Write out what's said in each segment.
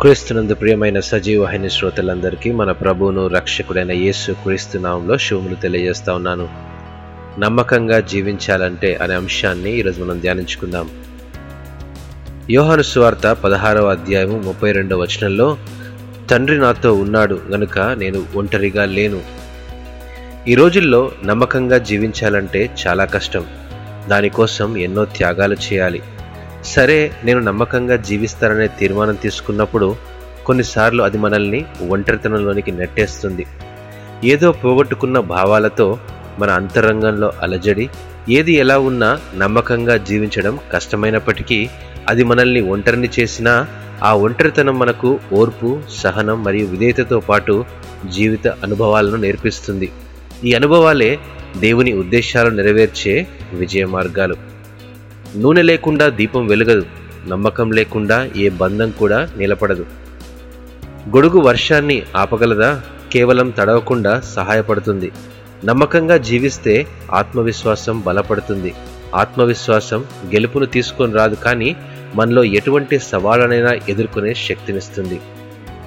క్రీస్తునందు ప్రియమైన సజీవహిని శ్రోతలందరికీ మన ప్రభువును రక్షకుడైన యేసు క్రీస్తు నామంలో శుభములు తెలియజేస్తా ఉన్నాను. నమ్మకంగా జీవించాలంటే అనే అంశాన్ని ఈరోజు మనం ధ్యానించుకుందాం. యోహాను సువార్త పదహారవ అధ్యాయము ముప్పై రెండవ వచనంలో తండ్రి నాతో ఉన్నాడు గనుక నేను ఒంటరిగా లేను. ఈ రోజుల్లో నమ్మకంగా జీవించాలంటే చాలా కష్టం. దానికోసం ఎన్నో త్యాగాలు చేయాలి. సరే నేను నమ్మకంగా జీవిస్తాననే తీర్మానం తీసుకున్నప్పుడు కొన్నిసార్లు అది మనల్ని ఒంటరితనంలోనికి నెట్టేస్తుంది. ఏదో పోగొట్టుకున్న భావాలతో మన అంతరంగంలో అలజడి ఏది ఎలా ఉన్నా నమ్మకంగా జీవించడం కష్టమైనప్పటికీ అది మనల్ని ఒంటరిని చేసినా ఆ ఒంటరితనం మనకు ఓర్పు సహనం మరియు విధేయతతో పాటు జీవిత అనుభవాలను నేర్పిస్తుంది. ఈ అనుభవాలే దేవుని ఉద్దేశాలు నెరవేర్చే విజయ మార్గాలు. నూనె లేకుండా దీపం వెలగదు నమ్మకం లేకుండా ఏ బంధం కూడా నిలబడదు. గొడుగు వర్షాన్ని ఆపగలదా? కేవలం తడవకుండా సహాయపడుతుంది. నమ్మకంగా జీవిస్తే ఆత్మవిశ్వాసం బలపడుతుంది. ఆత్మవిశ్వాసం గెలుపును తీసుకొని రాదు కానీ మనలో ఎటువంటి సవాళ్ళనైనా ఎదుర్కొనే శక్తినిస్తుంది.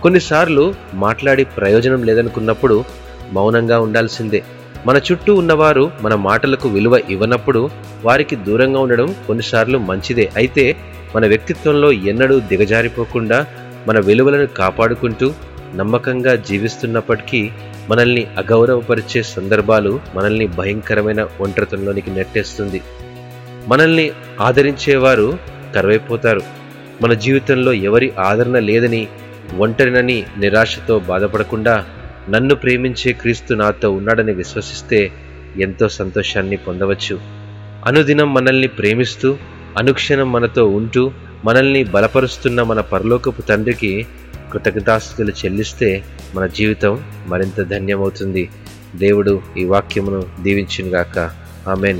కొన్నిసార్లు మాట్లాడి ప్రయోజనం లేదనుకున్నప్పుడు మౌనంగా ఉండాల్సిందే. మన చుట్టూ ఉన్నవారు మన మాటలకు విలువ ఇవ్వనప్పుడు వారికి దూరంగా ఉండడం కొన్నిసార్లు మంచిదే. అయితే మన వ్యక్తిత్వంలో ఎన్నడూ దిగజారిపోకుండా మన విలువలను కాపాడుకుంటూ నమ్మకంగా జీవిస్తున్నప్పటికీ మనల్ని అగౌరవపరిచే సందర్భాలు మనల్ని భయంకరమైన ఒంటరితనంలోనికి నెట్టేస్తుంది. మనల్ని ఆదరించేవారు కరువైపోతారు. మన జీవితంలో ఎవరి ఆదరణ లేదని ఒంటరినని నిరాశతో బాధపడకుండా నన్ను ప్రేమించే క్రీస్తు నాతో ఉన్నాడని విశ్వసిస్తే ఎంతో సంతోషాన్ని పొందవచ్చు. అనుదినం మనల్ని ప్రేమిస్తూ అనుక్షణం మనతో ఉంటూ మనల్ని బలపరుస్తున్న మన పరలోకపు తండ్రికి కృతజ్ఞతాస్థుతులు చెల్లిస్తే మన జీవితం మరింత ధన్యమవుతుంది. దేవుడు ఈ వాక్యమును దీవించునుగాక. ఆమెన్.